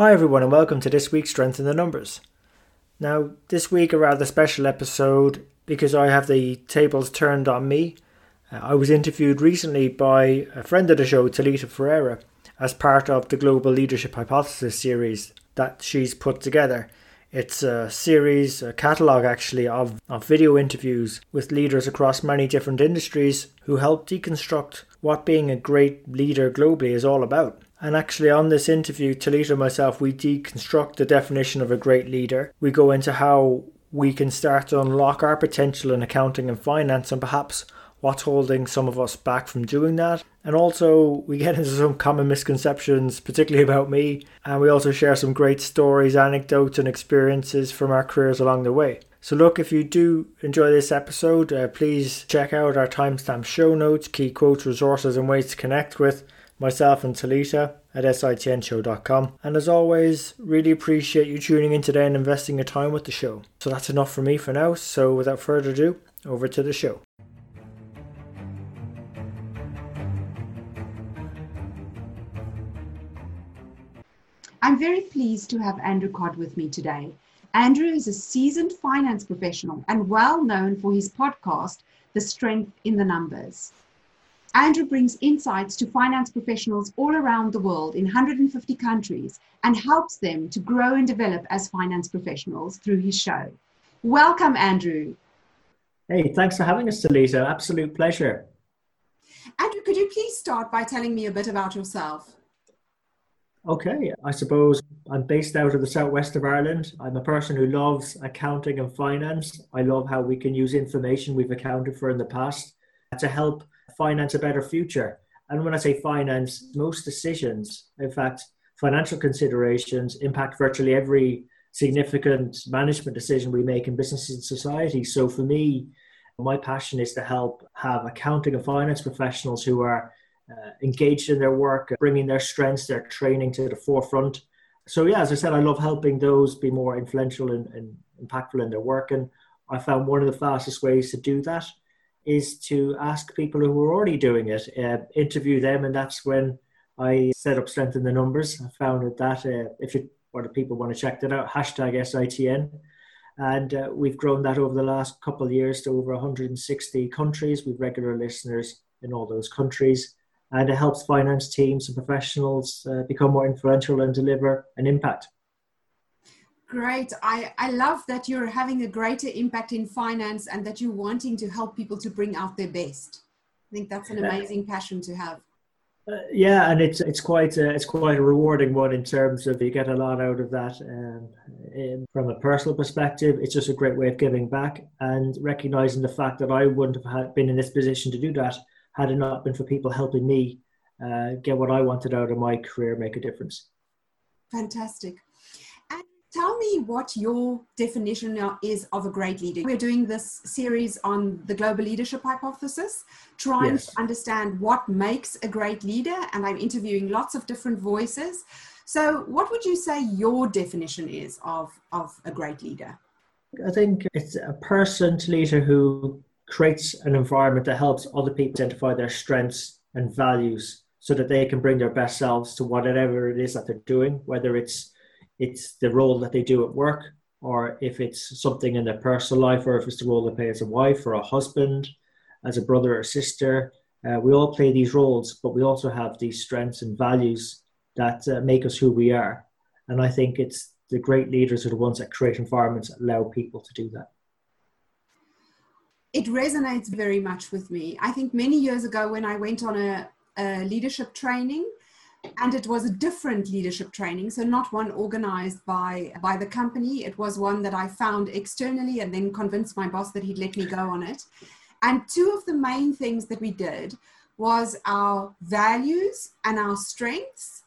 Hi, everyone, and welcome to this week's Strength in the Numbers. Now, this week, a rather special episode because I have the tables turned on me. Uh, I was interviewed recently by a friend of the show, Talita Ferreira, as part of the Global Leadership Hypothesis series that she's put together. It's a series, a catalogue actually, of, of video interviews with leaders across many different industries who help deconstruct what being a great leader globally is all about. And actually, on this interview, Talita and myself, we deconstruct the definition of a great leader. We go into how we can start to unlock our potential in accounting and finance, and perhaps what's holding some of us back from doing that. And also, we get into some common misconceptions, particularly about me, and we also share some great stories, anecdotes, and experiences from our careers along the way. So, look, if you do enjoy this episode, uh, please check out our timestamp show notes, key quotes, resources, and ways to connect with myself and Talita at sitnshow.com. And as always, really appreciate you tuning in today and investing your time with the show. So that's enough for me for now. So without further ado, over to the show. I'm very pleased to have Andrew Codd with me today. Andrew is a seasoned finance professional and well known for his podcast, The Strength in the Numbers. Andrew brings insights to finance professionals all around the world in 150 countries and helps them to grow and develop as finance professionals through his show. Welcome, Andrew. Hey, thanks for having us, Talita. Absolute pleasure. Andrew, could you please start by telling me a bit about yourself? Okay, I suppose I'm based out of the southwest of Ireland. I'm a person who loves accounting and finance. I love how we can use information we've accounted for in the past to help finance a better future. And when I say finance, most decisions, in fact, financial considerations impact virtually every significant management decision we make in businesses and society. So for me, my passion is to help have accounting and finance professionals who are uh, engaged in their work, bringing their strengths, their training to the forefront. So yeah, as I said, I love helping those be more influential and, and impactful in their work. And I found one of the fastest ways to do that is to ask people who are already doing it, uh, interview them, and that's when I set up Strength in the Numbers. I founded that. Uh, if you, or the people want to check that out, hashtag SITN. And uh, we've grown that over the last couple of years to over 160 countries with regular listeners in all those countries. And it helps finance teams and professionals uh, become more influential and deliver an impact. Great. I, I love that you're having a greater impact in finance and that you're wanting to help people to bring out their best. I think that's an amazing passion to have. Uh, yeah, and it's it's quite a, it's quite a rewarding one in terms of you get a lot out of that. Um, in, from a personal perspective, it's just a great way of giving back and recognizing the fact that I wouldn't have had, been in this position to do that had it not been for people helping me uh, get what I wanted out of my career, make a difference. Fantastic. Tell me what your definition is of a great leader. We're doing this series on the global leadership hypothesis, trying yes. to understand what makes a great leader, and I'm interviewing lots of different voices. So, what would you say your definition is of, of a great leader? I think it's a person to leader who creates an environment that helps other people identify their strengths and values so that they can bring their best selves to whatever it is that they're doing, whether it's it's the role that they do at work, or if it's something in their personal life, or if it's the role they play as a wife or a husband, as a brother or sister. Uh, we all play these roles, but we also have these strengths and values that uh, make us who we are. And I think it's the great leaders are the ones that create environments that allow people to do that. It resonates very much with me. I think many years ago, when I went on a, a leadership training, and it was a different leadership training so not one organized by by the company. It was one that i found externally and then convinced my boss that he'd let me go on it. And two of the main things that we did was our values and our strengths.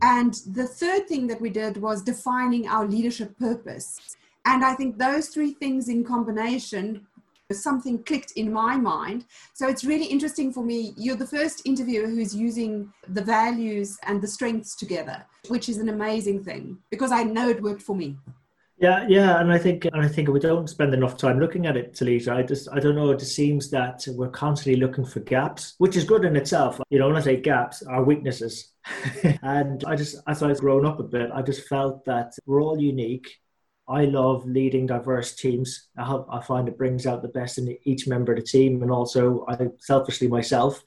And the third thing that we did was defining our leadership purpose. And I think those three things in combination, something clicked in my mind. So it's really interesting for me. You're the first interviewer who's using the values and the strengths together, which is an amazing thing because I know it worked for me. Yeah, yeah, and I think and I think we don't spend enough time looking at it, Talita. I just I don't know. It just seems that we're constantly looking for gaps, which is good in itself. You know, when I say gaps, are weaknesses. and I just, as I've grown up a bit, I just felt that we're all unique. I love leading diverse teams. I, I find it brings out the best in each member of the team, and also I selfishly myself,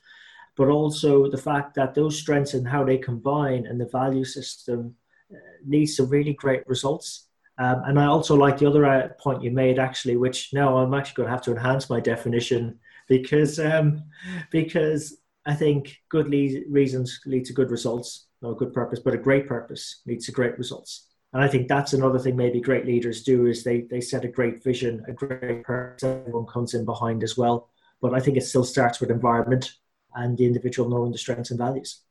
but also the fact that those strengths and how they combine and the value system uh, leads to really great results um, and I also like the other uh, point you made, actually, which now I'm actually going to have to enhance my definition because um, because I think good lead, reasons lead to good results, no good purpose, but a great purpose leads to great results. And I think that's another thing maybe great leaders do is they they set a great vision, a great purpose, everyone comes in behind as well. But I think it still starts with environment and the individual knowing the strengths and values.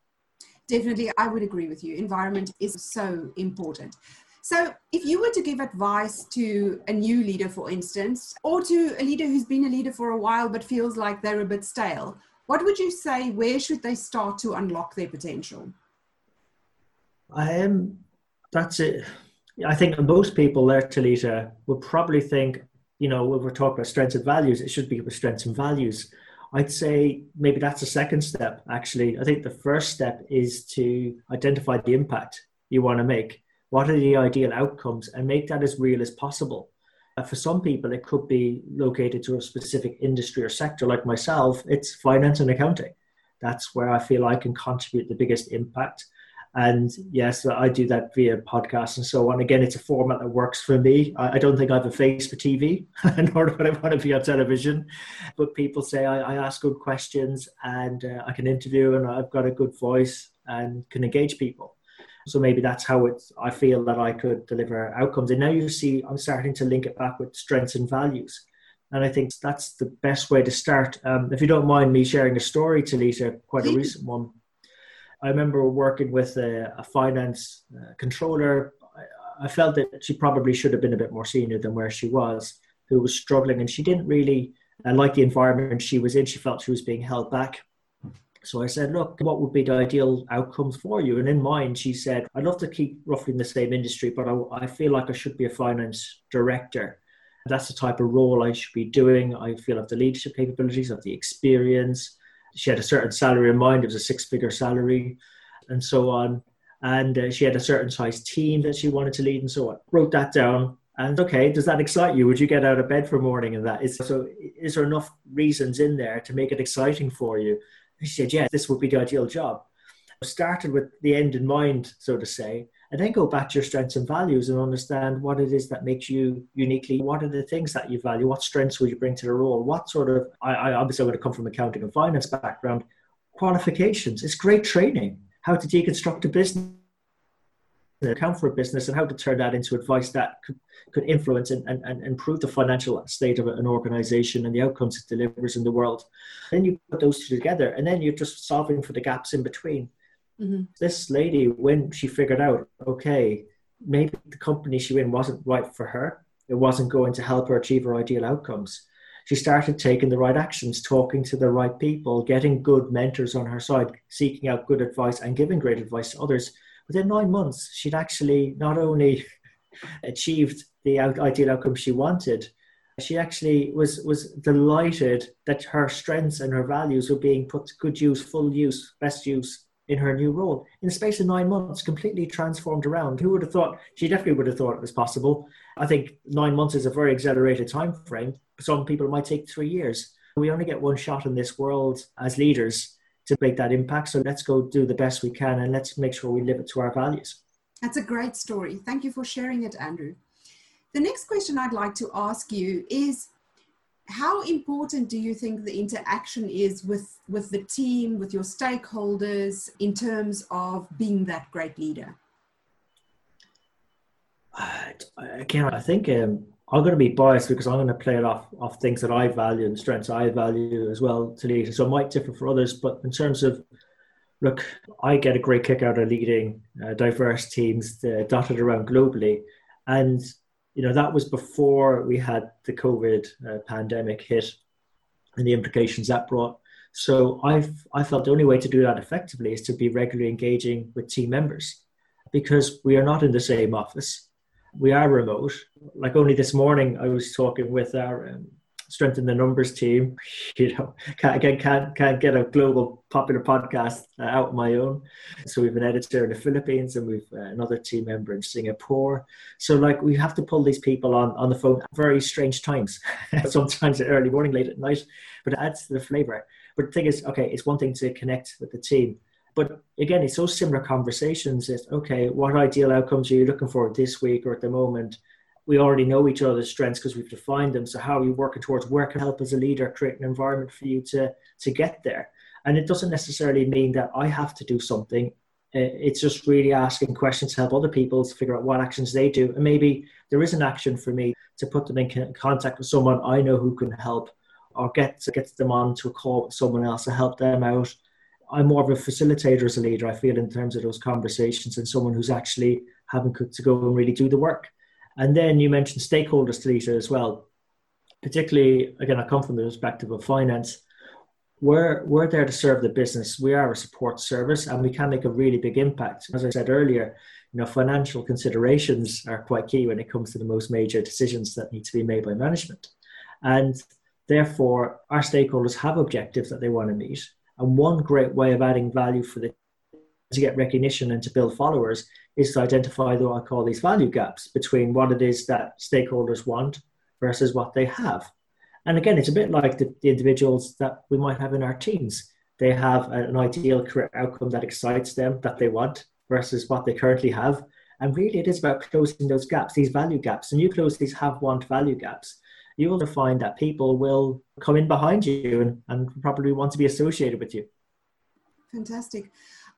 Definitely, I would agree with you. Environment is so important. So, if you were to give advice to a new leader, for instance, or to a leader who's been a leader for a while but feels like they're a bit stale, what would you say? Where should they start to unlock their potential? I am. That's it. I think most people there, Talita, would probably think, you know, when we're talking about strengths and values, it should be about strengths and values. I'd say maybe that's the second step, actually. I think the first step is to identify the impact you want to make what are the ideal outcomes and make that as real as possible uh, for some people it could be located to a specific industry or sector like myself it's finance and accounting that's where i feel i can contribute the biggest impact and yes i do that via podcasts and so on again it's a format that works for me i, I don't think i have a face for tv nor do i want to be on television but people say i, I ask good questions and uh, i can interview and i've got a good voice and can engage people so maybe that's how it's, I feel that I could deliver outcomes. And now you see, I'm starting to link it back with strengths and values. And I think that's the best way to start. Um, if you don't mind me sharing a story, Talita, quite a recent one. I remember working with a, a finance uh, controller. I, I, felt that she probably should have been a bit more senior than where she was, who was struggling, and she didn't really uh, like the environment she was in. She felt she was being held back. So I said, look, what would be the ideal outcomes for you? And in mind, she said, I'd love to keep roughly in the same industry, but I, I feel like I should be a finance director. That's the type of role I should be doing. I feel I have the leadership capabilities, I have the experience. She had a certain salary in mind. It was a six figure salary and so on. And uh, she had a certain size team that she wanted to lead and so on. Wrote that down. And okay, does that excite you? Would you get out of bed for morning and that? Is, so is there enough reasons in there to make it exciting for you? She said, yeah, this would be the ideal job. Started with the end in mind, so to say, and then go back to your strengths and values and understand what it is that makes you uniquely. What are the things that you value? What strengths will you bring to the role? What sort of, I, I obviously would have come from accounting and finance background, qualifications. It's great training. How to deconstruct a business account for a business and how to turn that into advice that could, could influence and, and, and improve the financial state of an organization and the outcomes it delivers in the world. Then you put those two together and then you're just solving for the gaps in between. Mm-hmm. This lady, when she figured out, okay, maybe the company she in wasn't right for her, it wasn't going to help her achieve her ideal outcomes. She started taking the right actions, talking to the right people, getting good mentors on her side, seeking out good advice and giving great advice to others within nine months, she'd actually not only achieved the ideal outcome she wanted, she actually was was delighted that her strengths and her values were being put to good use, full use, best use in her new role. In the space of nine months, completely transformed around. Who would have thought? She definitely would have thought it was possible. I think nine months is a very accelerated time frame. Some people might take three years. We only get one shot in this world as leaders to make that impact. So let's go do the best we can and let's make sure we live it to our values. That's a great story. Thank you for sharing it, Andrew. The next question I'd like to ask you is how important do you think the interaction is with, with the team, with your stakeholders, in terms of being that great leader? Uh, again, I think um, I'm going to be biased because I'm going to play it off off things that I value and strengths I value as well to lead. So it might differ for others, but in terms of Look, I get a great kick out of leading uh, diverse teams uh, dotted around globally. And, you know, that was before we had the COVID uh, pandemic hit and the implications that brought. So I've, I felt the only way to do that effectively is to be regularly engaging with team members because we are not in the same office. We are remote. Like only this morning, I was talking with our um, Strength in the Numbers team. You know, can't again can't can't get a global popular podcast uh, out my own. So we've an editor in the Philippines and we've uh, another team member in Singapore. So like we have to pull these people on on the phone at very strange times. Sometimes early morning, late at night, but it adds to the flavor. But the thing is, okay, it's one thing to connect with the team. But again, it's those similar conversations. It's okay, what ideal outcomes are you looking for this week or at the moment? We already know each other's strengths because we've defined them. So how are you working towards where can help as a leader create an environment for you to to get there? And it doesn't necessarily mean that I have to do something. It's just really asking questions to help other people to figure out what actions they do. And maybe there is an action for me to put them in contact with someone I know who can help or get get them on to a call with someone else to help them out. I'm more of a facilitator as a leader, I feel, in terms of those conversations and someone who's actually having to go and really do the work. And then you mentioned stakeholders, Talita, as well. Particularly, again, I come from the perspective of finance. We're, we're there to serve the business. We are a support service and we can make a really big impact. As I said earlier, you know, financial considerations are quite key when it comes to the most major decisions that need to be made by management. And therefore, our stakeholders have objectives that they want to meet. And one great way of adding value for the to get recognition and to build followers is to identify what I call these value gaps between what it is that stakeholders want versus what they have. And again, it's a bit like the, the individuals that we might have in our teams. They have an ideal career outcome that excites them, that they want, versus what they currently have. And really, it is about closing those gaps, these value gaps. And you close these have want value gaps, you will find that people will come in behind you and, and probably want to be associated with you. Fantastic.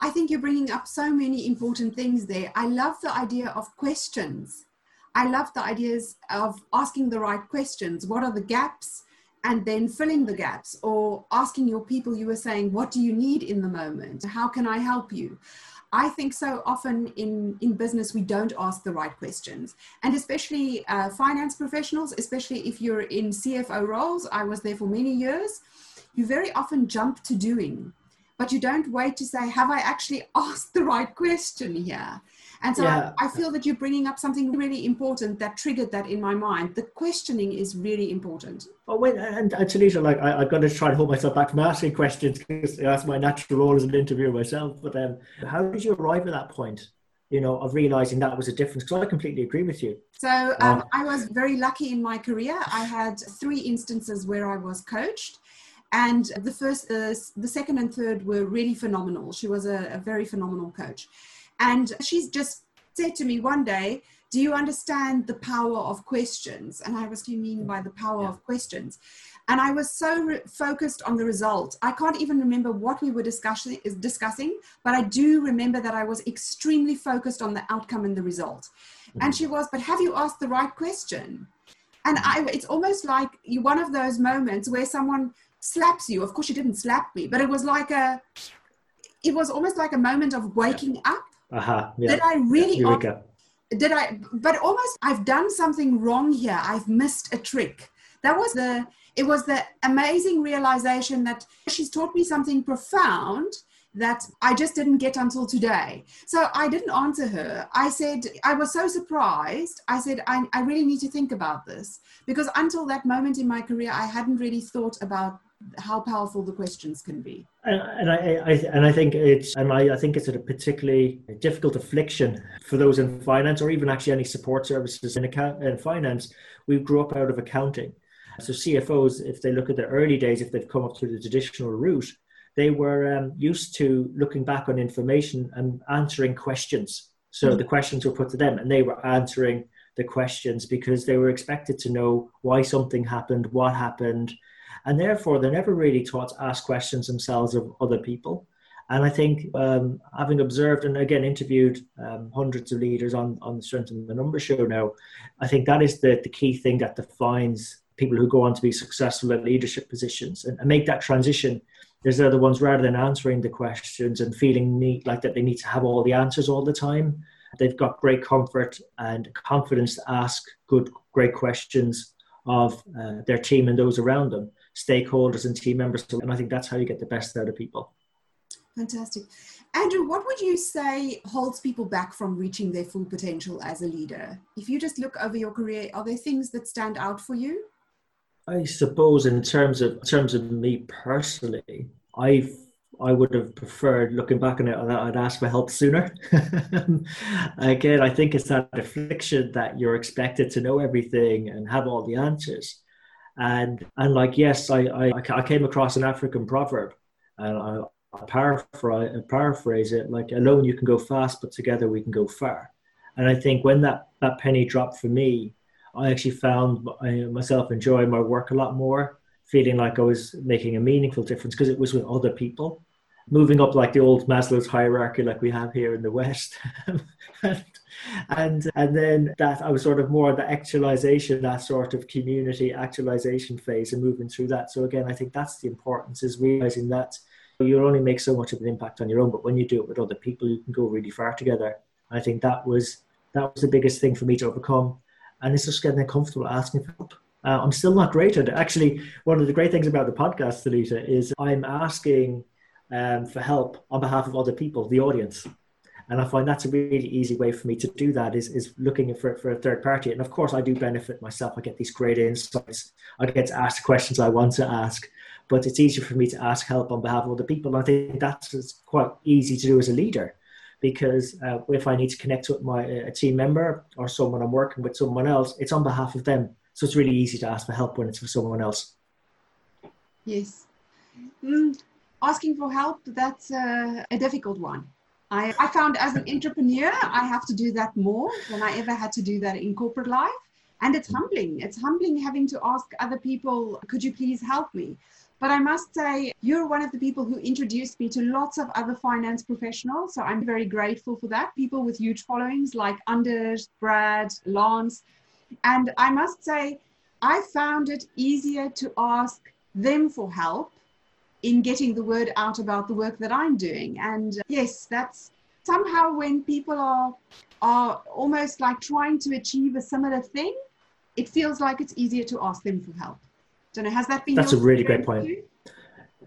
I think you're bringing up so many important things there. I love the idea of questions. I love the ideas of asking the right questions. What are the gaps? And then filling the gaps, or asking your people, you were saying, what do you need in the moment? How can I help you? I think so often in, in business, we don't ask the right questions. And especially uh, finance professionals, especially if you're in CFO roles, I was there for many years, you very often jump to doing but you don't wait to say, have I actually asked the right question here? And so yeah. I, I, feel that you're bringing up something really important that triggered that in my mind. The questioning is really important. Oh, wait, and, and Talita, like I, have got to try and hold myself back from asking questions because that's my natural role as an interviewer myself. But um, how did you arrive at that point? You know, of realizing that was a difference because I completely agree with you. So um, uh, I was very lucky in my career. I had three instances where I was coached and the first, uh, the second and third were really phenomenal. She was a, a very phenomenal coach. And she's just said to me one day, do you understand the power of questions? And I was, do you mean by the power yeah. of questions? And I was so re- focused on the result. I can't even remember what we were discussing, discussing, but I do remember that I was extremely focused on the outcome and the result. Mm-hmm. And she was, but have you asked the right question? And I, it's almost like you, one of those moments where someone slaps you. Of course, she didn't slap me, but it was like a, it was almost like a moment of waking up. Uh-huh. Yeah. Did I really? Yeah, did I? But almost, I've done something wrong here. I've missed a trick. That was the. It was the amazing realization that she's taught me something profound that I just didn't get until today. So I didn't answer her. I said, I was so surprised. I said, I, I really need to think about this because until that moment in my career, I hadn't really thought about how powerful the questions can be. And, I, I, and I think it's and I, I think it's a particularly difficult affliction for those in finance or even actually any support services in account in finance. We grew up out of accounting. So CFOs, if they look at the early days, if they've come up through the traditional route, they were um, used to looking back on information and answering questions. So mm-hmm. the questions were put to them, and they were answering the questions because they were expected to know why something happened, what happened, and therefore they're never really taught to ask questions themselves of other people. And I think um, having observed and again interviewed um, hundreds of leaders on, on the Strength in the Number show now, I think that is the, the key thing that defines people who go on to be successful at leadership positions and, and make that transition There's the other ones rather than answering the questions and feeling like that they need to have all the answers all the time. They've got great comfort and confidence to ask good, great questions of uh, their team and those around them, stakeholders and team members. And I think that's how you get the best out of people. Fantastic. Andrew, what would you say holds people back from reaching their full potential as a leader? If you just look over your career, are there things that stand out for you? I suppose in terms of in terms of me personally, I I would have preferred looking back on it I'd ask for help sooner. Again, I think it's that affliction that you're expected to know everything and have all the answers. And and like yes, I I, I came across an African proverb, and I, I paraphrase, paraphrase it like alone you can go fast, but together we can go far. And I think when that that penny dropped for me, I actually found myself enjoying my work a lot more, feeling like I was making a meaningful difference because it was with other people. Moving up like the old Maslow's hierarchy, like we have here in the West, and, and and then that I was sort of more the actualization, that sort of community actualization phase, and moving through that. So again, I think that's the importance is realizing that you only make so much of an impact on your own, but when you do it with other people, you can go really far together. I think that was that was the biggest thing for me to overcome and it's just getting comfortable asking for help. Uh, I'm still not great at it. Actually, one of the great things about the podcast, Talita, is I'm asking um, for help on behalf of other people, the audience. And I find that's a really easy way for me to do that is, is looking for, for a third party. And of course, I do benefit myself. I get these great insights. I get to ask the questions I want to ask. But it's easier for me to ask help on behalf of other people. And I think that's quite easy to do as a leader because uh, if I need to connect with my a team member or someone I'm working with someone else, it's on behalf of them. So it's really easy to ask for help when it's for someone else. Yes. Mm, asking for help, that's uh, a difficult one. I, I found as an entrepreneur, I have to do that more than I ever had to do that in corporate life. And it's humbling. It's humbling having to ask other people, could you please help me? But I must say, you're one of the people who introduced me to lots of other finance professionals. So I'm very grateful for that. People with huge followings like Anders, Brad, Lance. And I must say, I found it easier to ask them for help in getting the word out about the work that I'm doing. And uh, yes, that's somehow when people are are almost like trying to achieve a similar thing, it feels like it's easier to ask them for help. Don't know, has that been? That's a really great point. Too?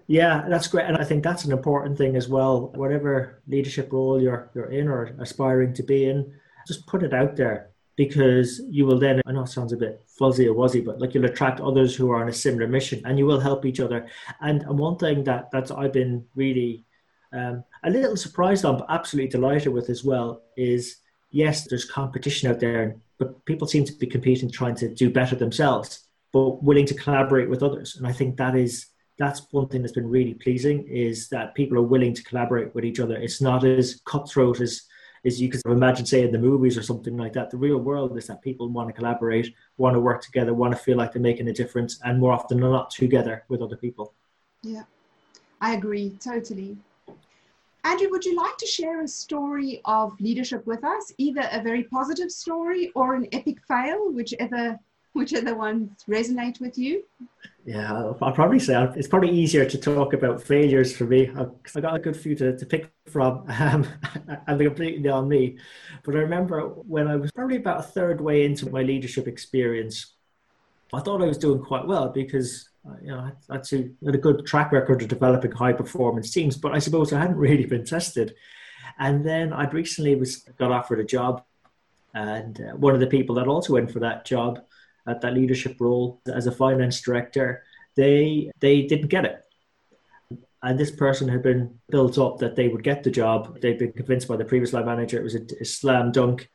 Yeah, that's great, and I think that's an important thing as well. Whatever leadership role you're you're in or aspiring to be in, just put it out there because you will then. I know it sounds a bit fuzzy or wuzzy, but like you'll attract others who are on a similar mission, and you will help each other. And, and one thing that that's I've been really um, a little surprised on, but absolutely delighted with as well is yes, there's competition out there, but people seem to be competing, trying to do better themselves but willing to collaborate with others. And I think that is that's one thing that's been really pleasing is that people are willing to collaborate with each other. It's not as cutthroat as as you could imagine, say in the movies or something like that. The real world is that people want to collaborate, want to work together, want to feel like they're making a difference, and more often than not, together with other people. Yeah, I agree totally. Andrew, would you like to share a story of leadership with us? Either a very positive story or an epic fail, whichever which are the ones resonate with you? Yeah, I'll, I'll probably say it's probably easier to talk about failures for me. I've, I got a good few to, to pick from, um, and they're completely on me. But I remember when I was probably about a third way into my leadership experience, I thought I was doing quite well because uh, you know I had, to, had a good track record of developing high performance teams. But I suppose I hadn't really been tested. And then I'd recently was got offered a job, and uh, one of the people that also went for that job at that leadership role as a finance director, they they didn't get it. And this person had been built up that they would get the job. They'd been convinced by the previous line manager it was a, a slam dunk.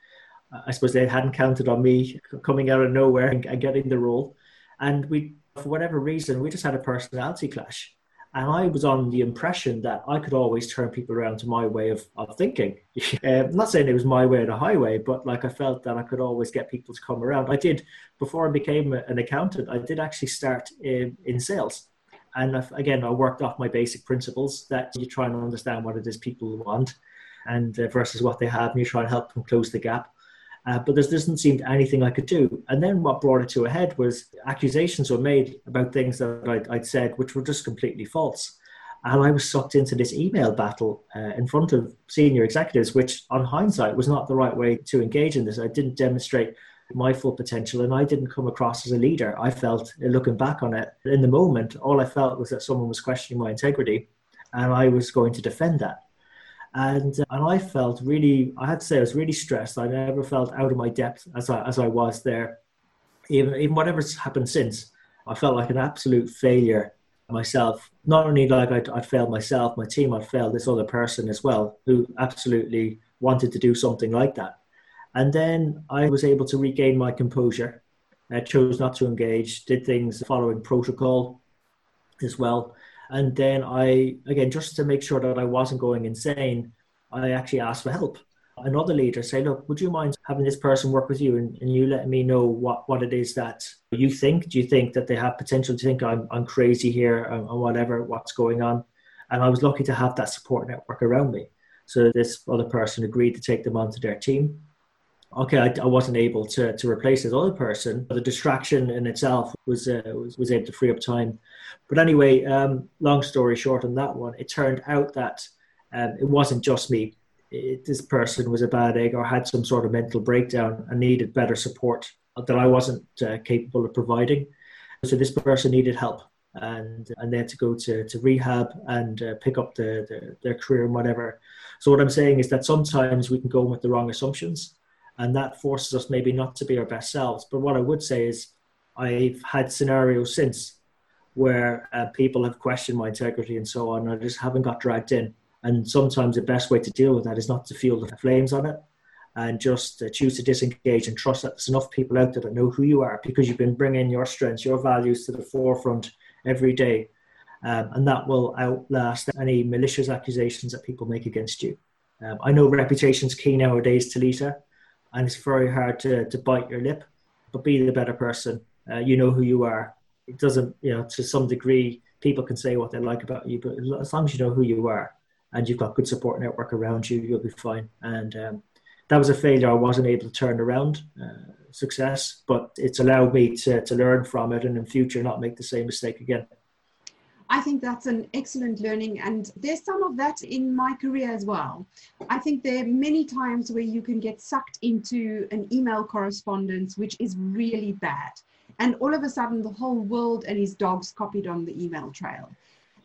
I suppose they hadn't counted on me coming out of nowhere and, and getting the role. And we, for whatever reason, we just had a personality clash. And I was on the impression that I could always turn people around to my way of, of thinking. I'm not saying it was my way or the highway, but like I felt that I could always get people to come around. I did, before I became an accountant, I did actually start in, in sales. And again, I worked off my basic principles that you try and understand what it is people want and uh, versus what they have, and you try and help them close the gap. Uh, but there doesn't seem anything I could do. And then what brought it to a head was accusations were made about things that I'd, I'd said, which were just completely false. And I was sucked into this email battle uh, in front of senior executives, which on hindsight was not the right way to engage in this. I didn't demonstrate my full potential and I didn't come across as a leader. I felt, looking back on it, in the moment, all I felt was that someone was questioning my integrity and I was going to defend that. And, uh, and I felt really, I had to say, I was really stressed. I never felt out of my depth as I, as I was there. Even, even whatever's happened since, I felt like an absolute failure myself. Not only like I'd, I'd failed myself, my team, I'd failed this other person as well, who absolutely wanted to do something like that. And then I was able to regain my composure. I chose not to engage, did things following protocol as well. And then I, again, just to make sure that I wasn't going insane, I actually asked for help. Another leader say, look, would you mind having this person work with you and, and you letting me know what, what it is that you think? Do you think that they have potential to think I'm, I'm crazy here or whatever, what's going on? And I was lucky to have that support network around me. So this other person agreed to take them onto their team okay, I, I, wasn't able to, to replace this other person. but The distraction in itself was, uh, was, was able to free up time. But anyway, um, long story short on that one, it turned out that um, it wasn't just me. It, this person was a bad egg or had some sort of mental breakdown and needed better support that I wasn't uh, capable of providing. So this person needed help. And and they had to go to, to rehab and uh, pick up the, the, their career and whatever. So what I'm saying is that sometimes we can go with the wrong assumptions, and that forces us maybe not to be our best selves. But what I would say is, I've had scenarios since where uh, people have questioned my integrity and so on. and I just haven't got dragged in. And sometimes the best way to deal with that is not to fuel the flames on it and just uh, choose to disengage and trust that there's enough people out there that know who you are because you've been bringing your strengths, your values to the forefront every day. Um, and that will outlast any malicious accusations that people make against you. Um, I know reputation's key nowadays, Talita and it's very hard to, to bite your lip, but be the better person. Uh, you know who you are. It doesn't, you know, to some degree, people can say what they like about you, but as long as you know who you are and you've got good support network around you, you'll be fine. And um, that was a failure I wasn't able to turn around. Uh, success, but it's allowed me to, to learn from it and in future not make the same mistake again. I think that's an excellent learning, and there's some of that in my career as well. I think there are many times where you can get sucked into an email correspondence, which is really bad. And all of a sudden, the whole world and his dogs copied on the email trail.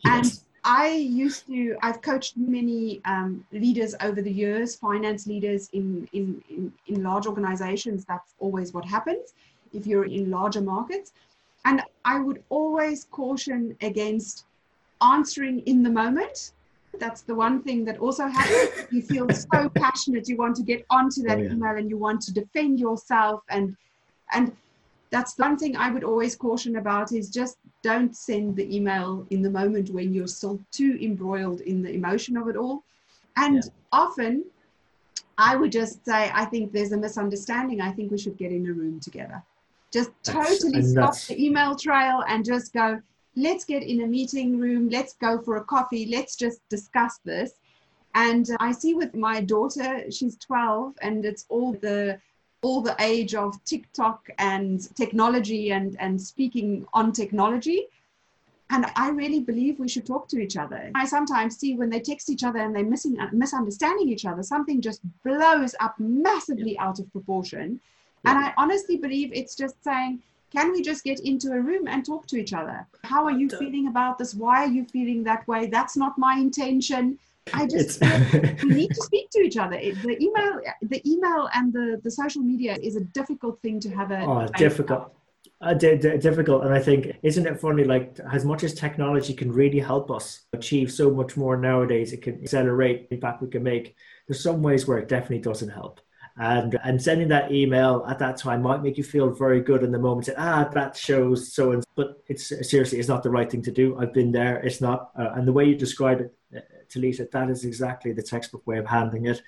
Yes. And I used to, I've coached many um, leaders over the years, finance leaders in, in, in, in large organizations. That's always what happens if you're in larger markets. And I would always caution against answering in the moment. That's the one thing that also happens. you feel so passionate, you want to get onto that oh, yeah. email and you want to defend yourself and and that's one thing I would always caution about is just don't send the email in the moment when you're still too embroiled in the emotion of it all. And yeah. often I would just say, I think there's a misunderstanding. I think we should get in a room together. Just totally stop the email trail and just go, let's get in a meeting room, let's go for a coffee, let's just discuss this. And I see with my daughter, she's 12, and it's all the all the age of TikTok and technology and, and speaking on technology. And I really believe we should talk to each other. I sometimes see when they text each other and they're missing, misunderstanding each other, something just blows up massively out of proportion. And I honestly believe it's just saying, can we just get into a room and talk to each other? How are you feeling about this? Why are you feeling that way? That's not my intention. I just we need to speak to each other. The email, the email, and the the social media is a difficult thing to have a. Oh, difficult. Uh, d- d- difficult, and I think isn't it funny? Like as much as technology can really help us achieve so much more nowadays, it can accelerate the impact we can make. There's some ways where it definitely doesn't help and and sending that email at that time might make you feel very good in the moment. Say, ah, that shows so and but it's seriously, it's not the right thing to do. I've been there. It's not, uh, and the way you describe it, uh, Talita, that is exactly the textbook way of handling it.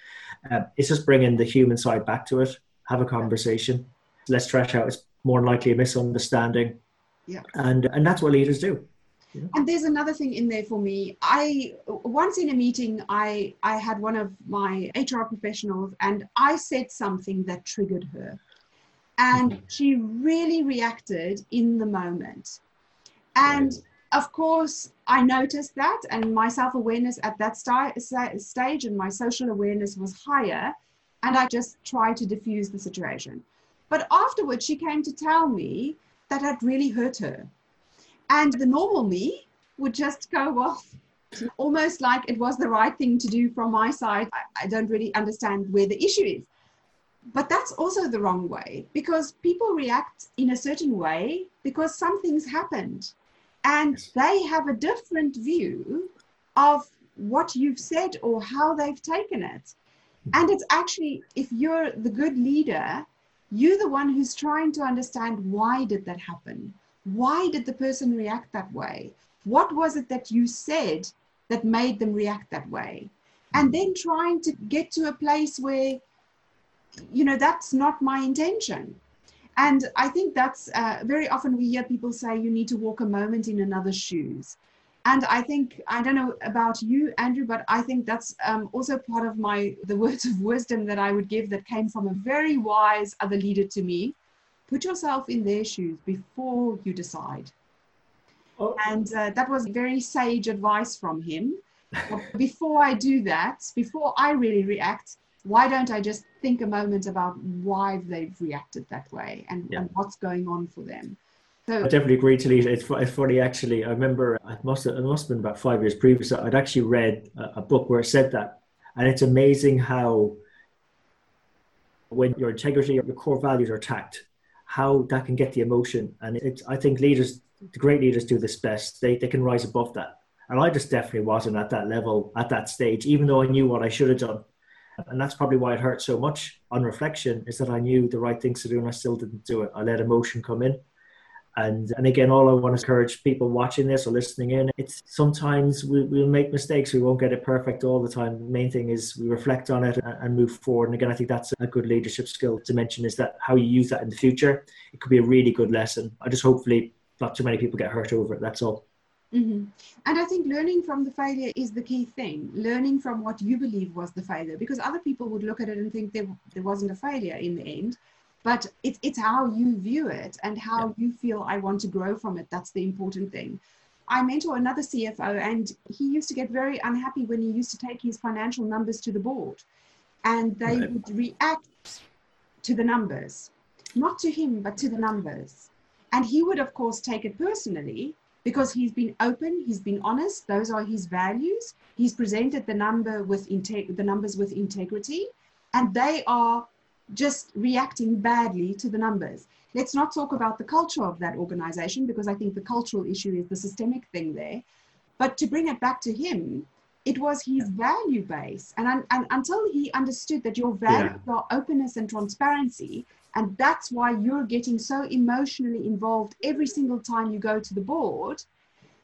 Um, it's just bringing the human side back to it. Have a conversation. Let's trash out. It's more likely a misunderstanding. Yeah, and and that's what leaders do. And there's another thing in there for me. I once in a meeting, I I had one of my HR professionals, and I said something that triggered her, and mm-hmm. she really reacted in the moment. And of course, I noticed that, and my self awareness at that st- stage and my social awareness was higher, and I just tried to diffuse the situation. But afterwards, she came to tell me that had really hurt her. And the normal me would just go off, almost like it was the right thing to do from my side. I, I don't really understand where the issue is. But that's also the wrong way because people react in a certain way because something's happened and they have a different view of what you've said or how they've taken it. And it's actually, if you're the good leader, you're the one who's trying to understand why did that happen? Why did the person react that way? What was it that you said that made them react that way? And then trying to get to a place where, you know, that's not my intention. And I think that's uh, very often we hear people say you need to walk a moment in another's shoes. And I think, I don't know about you, Andrew, but I think that's um, also part of my, the words of wisdom that I would give that came from a very wise other leader to me. Put yourself in their shoes before you decide. Oh. And uh, that was very sage advice from him. before I do that, before I really react, why don't I just think a moment about why they've reacted that way and, yeah. and what's going on for them? So, I definitely agree, Talita. It's, it's funny, actually. I remember it must, have, it must have been about five years previous. I'd actually read a, a book where it said that. And it's amazing how, when your integrity, your core values are attacked, how that can get the emotion. And it's, I think leaders, the great leaders do this best. They, they can rise above that. And I just definitely wasn't at that level at that stage, even though I knew what I should have done and that's probably why it hurt so much on reflection is that I knew the right things to do and I still didn't do it. I let emotion come in. And, and again, all I want to encourage people watching this or listening in, it's sometimes we, we'll make mistakes. We won't get it perfect all the time. The main thing is we reflect on it and, and move forward. And again, I think that's a good leadership skill to mention is that how you use that in the future. It could be a really good lesson. I just hopefully not too many people get hurt over it. That's all. Mm-hmm. And I think learning from the failure is the key thing. Learning from what you believe was the failure, because other people would look at it and think there, there wasn't a failure in the end. But it's, it's how you view it and how yeah. you feel I want to grow from it. That's the important thing. I mentor another CFO, and he used to get very unhappy when he used to take his financial numbers to the board. And they right. would react to the numbers, not to him, but to the numbers. And he would, of course, take it personally because he's been open, he's been honest. Those are his values. He's presented the number with integ- the numbers with integrity, and they are just reacting badly to the numbers. Let's not talk about the culture of that organization because I think the cultural issue is the systemic thing there. But to bring it back to him, it was his value base. And, and until he understood that your values yeah. are openness and transparency, and that's why you're getting so emotionally involved every single time you go to the board.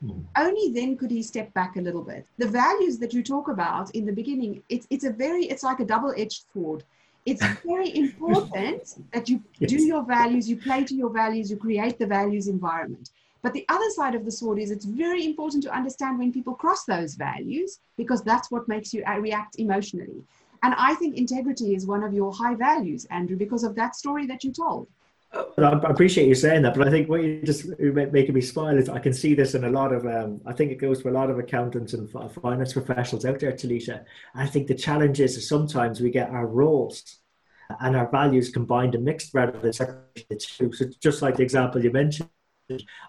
Mm. Only then could he step back a little bit. The values that you talk about in the beginning, it's, it's a very, it's like a double edged sword. It's very important that you yes. do your values, you play to your values, you create the values environment. But the other side of the sword is it's very important to understand when people cross those values because that's what makes you uh, react emotionally. And I think integrity is one of your high values, Andrew, because of that story that you told. I appreciate you saying that, but I think what you're just making me smile is I can see this in a lot of. Um, I think it goes for a lot of accountants and finance professionals out there, Talita. I think the challenge is sometimes we get our roles and our values combined and mixed rather than separated. So just like the example you mentioned,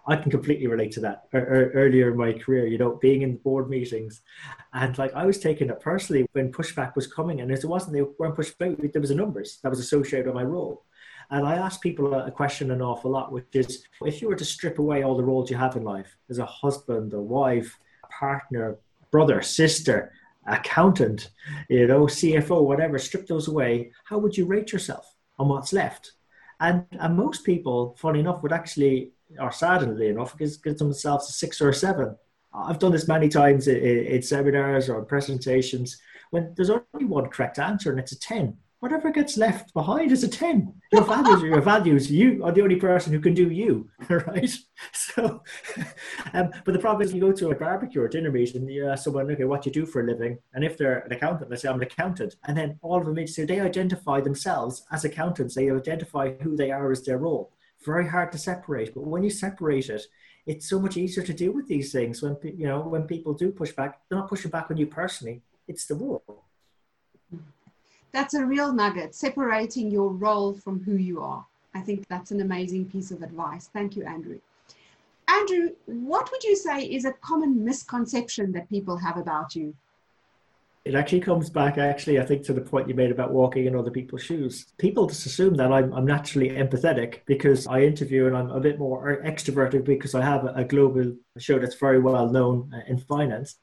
I can completely relate to that earlier in my career, you know, being in board meetings. And like I was taking it personally when pushback was coming, and it wasn't, they weren't pushed out, there was a numbers that was associated with my role. And I ask people a question an awful lot, which is if you were to strip away all the roles you have in life as a husband, a wife, a partner, brother, sister, accountant, you know, CFO, whatever, strip those away, how would you rate yourself on what's left? And, and most people, funny enough, would actually or sadly enough, give, gives themselves a six or a seven. I've done this many times in, in seminars or presentations when there's only one correct answer and it's a 10 whatever gets left behind is a 10 your values are your values. You are the only person who can do you right? So um, but the problem is you go to a barbecue or dinner meeting and you ask someone okay what do you do for a living? And if they're an accountant they say i'm an accountant. And then all of them so they identify themselves as accountants. They identify who they are as their role. Very hard to separate. But when you separate it, it's so much easier to deal with these things when you know when people do push back. They're not pushing back on you personally; it's the role. That's a real nugget, separating your role from who you are. I think that's an amazing piece of advice. Thank you, Andrew. Andrew, what would you say is a common misconception that people have about you? It actually comes back, actually, I think, to the point you made about walking in other people's shoes. People just assume that I'm, I'm naturally empathetic because I interview and I'm a bit more extroverted because I have a, global show that's very well known uh, in finance.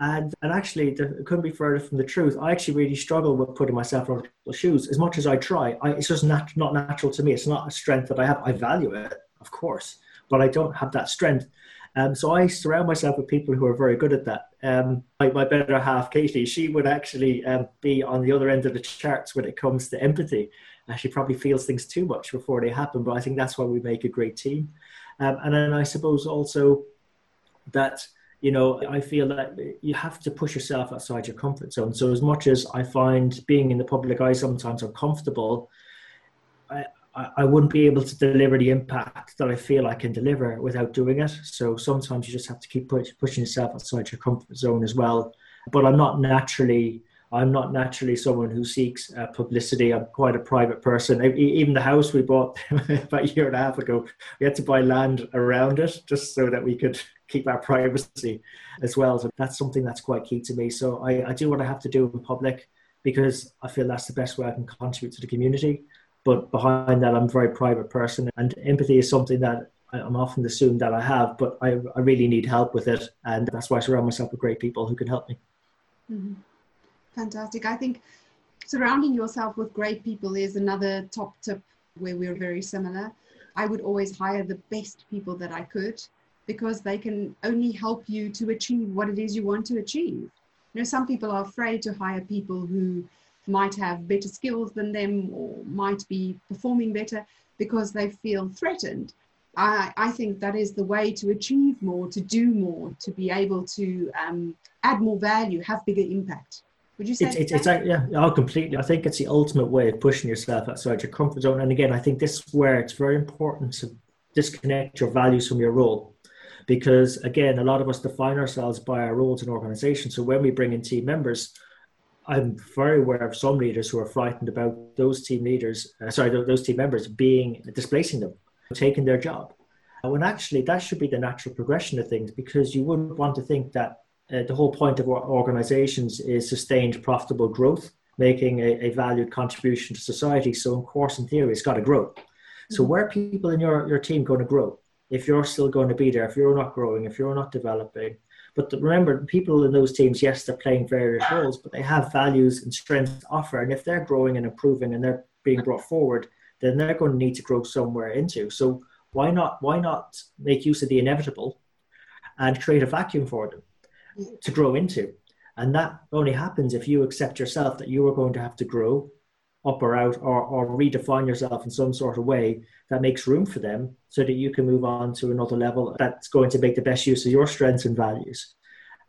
And, and actually, it couldn't be further from the truth. I actually really struggle with putting myself in other people's shoes. As much as I try, I, it's just nat- not natural to me. It's not a strength that I have. I value it, of course, but I don't have that strength. Um, so I surround myself with people who are very good at that. Um, my, my better half, Katie, she would actually um, be on the other end of the charts when it comes to empathy. Uh, she probably feels things too much before they happen, but I think that's why we make a great team. Um, and then I suppose also that you know, I feel that you have to push yourself outside your comfort zone. So as much as I find being in the public eye sometimes uncomfortable, I, I wouldn't be able to deliver the impact that I feel I can deliver without doing it. So sometimes you just have to keep push, pushing yourself outside your comfort zone as well. But I'm not naturally I'm not naturally someone who seeks uh, publicity. I'm quite a private person. Even the house we bought about a year and a half ago, we had to buy land around it just so that we could keep our privacy as well. So that's something that's quite key to me. So I, I do what I have to do in public because I feel that's the best way I can contribute to the community. But behind that, I'm a very private person, and empathy is something that I'm often assumed that I have, but I, I really need help with it, and that's why I surround myself with great people who can help me. Mm-hmm. Fantastic. I think surrounding yourself with great people is another top tip where we're very similar. I would always hire the best people that I could because they can only help you to achieve what it is you want to achieve. You know, some people are afraid to hire people who might have better skills than them or might be performing better because they feel threatened. I, I think that is the way to achieve more, to do more, to be able to um, add more value, have bigger impact. Would you say? It's, it's, it's, yeah, oh, completely. I think it's the ultimate way of pushing yourself outside your comfort zone. And again, I think this is where it's very important to disconnect your values from your role. Because again, a lot of us define ourselves by our roles in organizations. So when we bring in team members, I'm very aware of some leaders who are frightened about those team leaders, uh, sorry, those team members being displacing them, taking their job. And when actually that should be the natural progression of things because you wouldn't want to think that uh, the whole point of organizations is sustained profitable growth, making a, a, valued contribution to society. So, in course, in theory, it's got to grow. So, mm-hmm. where are people in your, your team going to grow? If you're still going to be there, if you're not growing, if you're not developing. But remember, people in those teams, yes, they're playing various roles, but they have values and strengths to offer. And if they're growing and improving and they're being brought forward, then they're going to need to grow somewhere into. So, why not? Why not make use of the inevitable and create a vacuum for them? To grow into. And that only happens if you accept yourself that you are going to have to grow up or out or, or redefine yourself in some sort of way that makes room for them so that you can move on to another level that's going to make the best use of your strengths and values.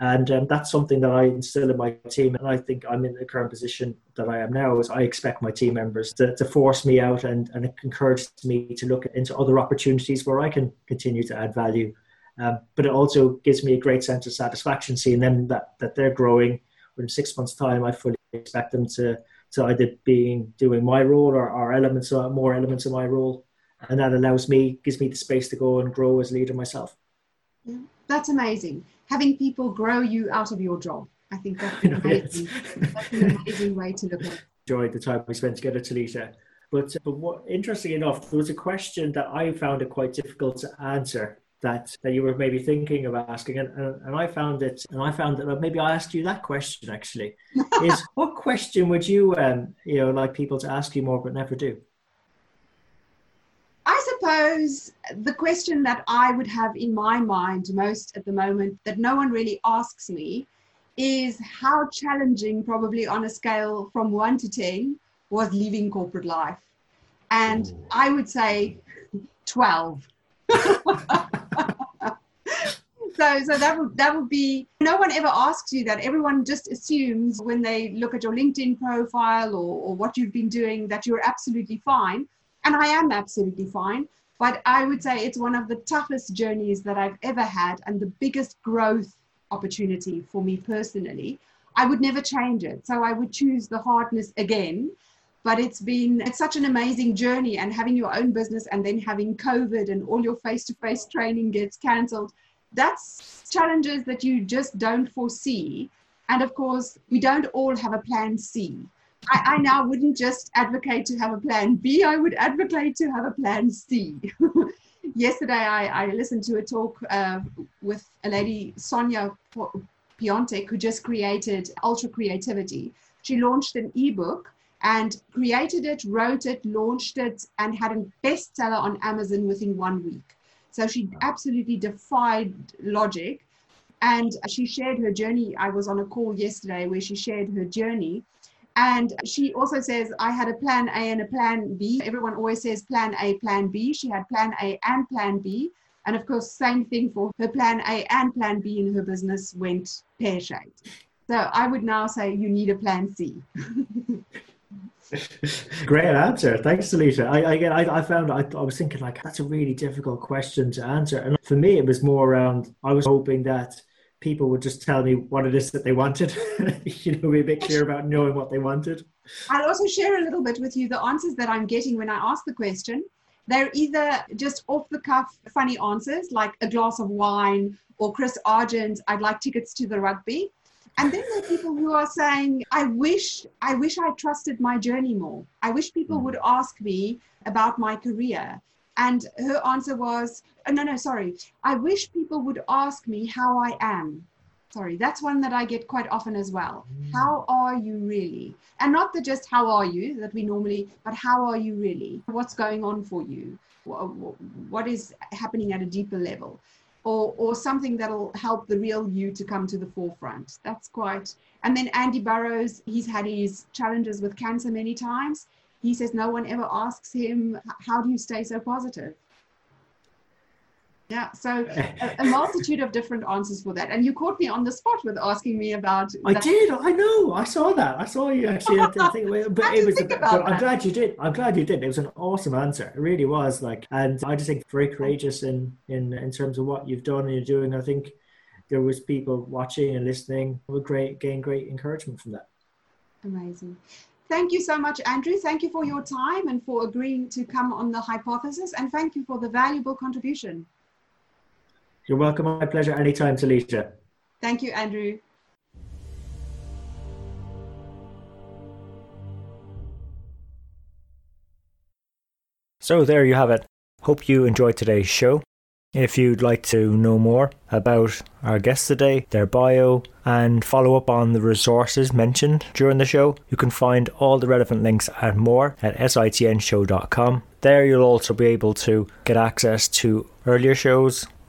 And um, that's something that I instill in my team. And I think I'm in the current position that I am now is I expect my team members to, to force me out and, and it encourages me to look into other opportunities where I can continue to add value um, but it also gives me a great sense of satisfaction seeing them that, that they're growing. In six months' time, I fully expect them to, to either being doing my role or, or elements of, more elements of my role. And that allows me, gives me the space to go and grow as a leader myself. Yeah, that's amazing. Having people grow you out of your job. I think that's, an amazing, that's an amazing way to look at it. Enjoyed the time we spent together, Talita. But, but what, interesting enough, there was a question that I found it quite difficult to answer that that you were maybe thinking of asking and, and, and I found it and I found that maybe I asked you that question actually. Is what question would you um you know like people to ask you more but never do? I suppose the question that I would have in my mind most at the moment that no one really asks me is how challenging probably on a scale from 1 to 10 was leaving corporate life? And Ooh. I would say 12 so so that would that would be no one ever asks you that everyone just assumes when they look at your linkedin profile or, or what you've been doing that you're absolutely fine and i am absolutely fine But I would say it's one of the toughest journeys that I've ever had and the biggest growth opportunity for me personally. I would never change it. So I would choose the hardness again. But it's been it's such an amazing journey and having your own business and then having COVID and all your face-to-face training gets cancelled. That's challenges that you just don't foresee. And of course, we don't all have a plan C. I, I, now wouldn't just advocate to have a plan B, I would advocate to have a plan C. Yesterday, I, I, listened to a talk uh, with a lady, Sonia Piontek, who just created Ultra Creativity. She launched an ebook and created it, wrote it, launched it, and had a bestseller on Amazon within one week. So she absolutely defied logic. And she shared her journey. I was on a call yesterday where she shared her journey and she also says, I had a plan A and a plan B. Everyone always says plan A, plan B. She had plan A and plan B. And of course, same thing for her plan A and plan B in her business went pear shaped. So I would now say you need a plan C. Great answer. Thanks, Alicia. I, again, I, I found I, I was thinking like that's a really difficult question to answer, and for me, it was more around. I was hoping that people would just tell me what it is that they wanted. you know, be a bit clear about knowing what they wanted. I'll also share a little bit with you the answers that I'm getting when I ask the question. They're either just off the cuff funny answers like a glass of wine or Chris Argent, I'd like tickets to the rugby. And then there are people who are saying, I wish, I wish I trusted my journey more. I wish people mm. would ask me about my career. And her answer was, oh, no, no, sorry. I wish people would ask me how I am. Sorry, that's one that I get quite often as well. Mm. How are you really? And not the just how are you that we normally, but how are you really? What's going on for you? What is happening at a deeper level? Or, or something that'll help the real you to come to the forefront. That's quite. And then Andy Burrows, he's had his challenges with cancer many times he says no one ever asks him, How do you stay so positive? Yeah, so a, a, multitude of different answers for that. And you caught me on the spot with asking me about. I that. did. I know. I saw that. I saw you actually. I think, but it was. A, but I'm glad you did. I'm glad you did. It was an awesome answer. It really was. Like, and I just think very courageous in in in terms of what you've done and you're doing. I think there was people watching and listening would great gain great encouragement from that. Amazing. Thank you so much, Andrew. Thank you for your time and for agreeing to come on the hypothesis. And thank you for the valuable contribution. You're welcome. My pleasure. Anytime, Talisha. Thank you, Andrew. So there you have it. Hope you enjoyed today's show. If you'd like to know more about our guests today, their bio, and follow up on the resources mentioned during the show, you can find all the relevant links and more at sitnshow.com. There you'll also be able to get access to earlier shows,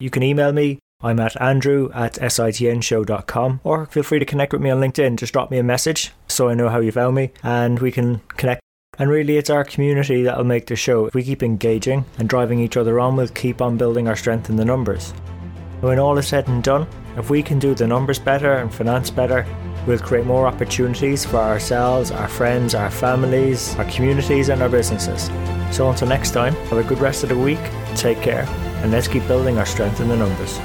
You can email me I'm at andrew at sitnshow.com or feel free to connect with me on LinkedIn. Just drop me a message so I know how you found me and we can connect. And really, it's our community that'll make the show. If we keep engaging and driving each other on, we'll keep on building our strength in the numbers. When all is said and done, if we can do the numbers better and finance better, we'll create more opportunities for ourselves, our friends, our families, our communities, and our businesses. So until next time, have a good rest of the week, take care, and let's keep building our strength in the numbers.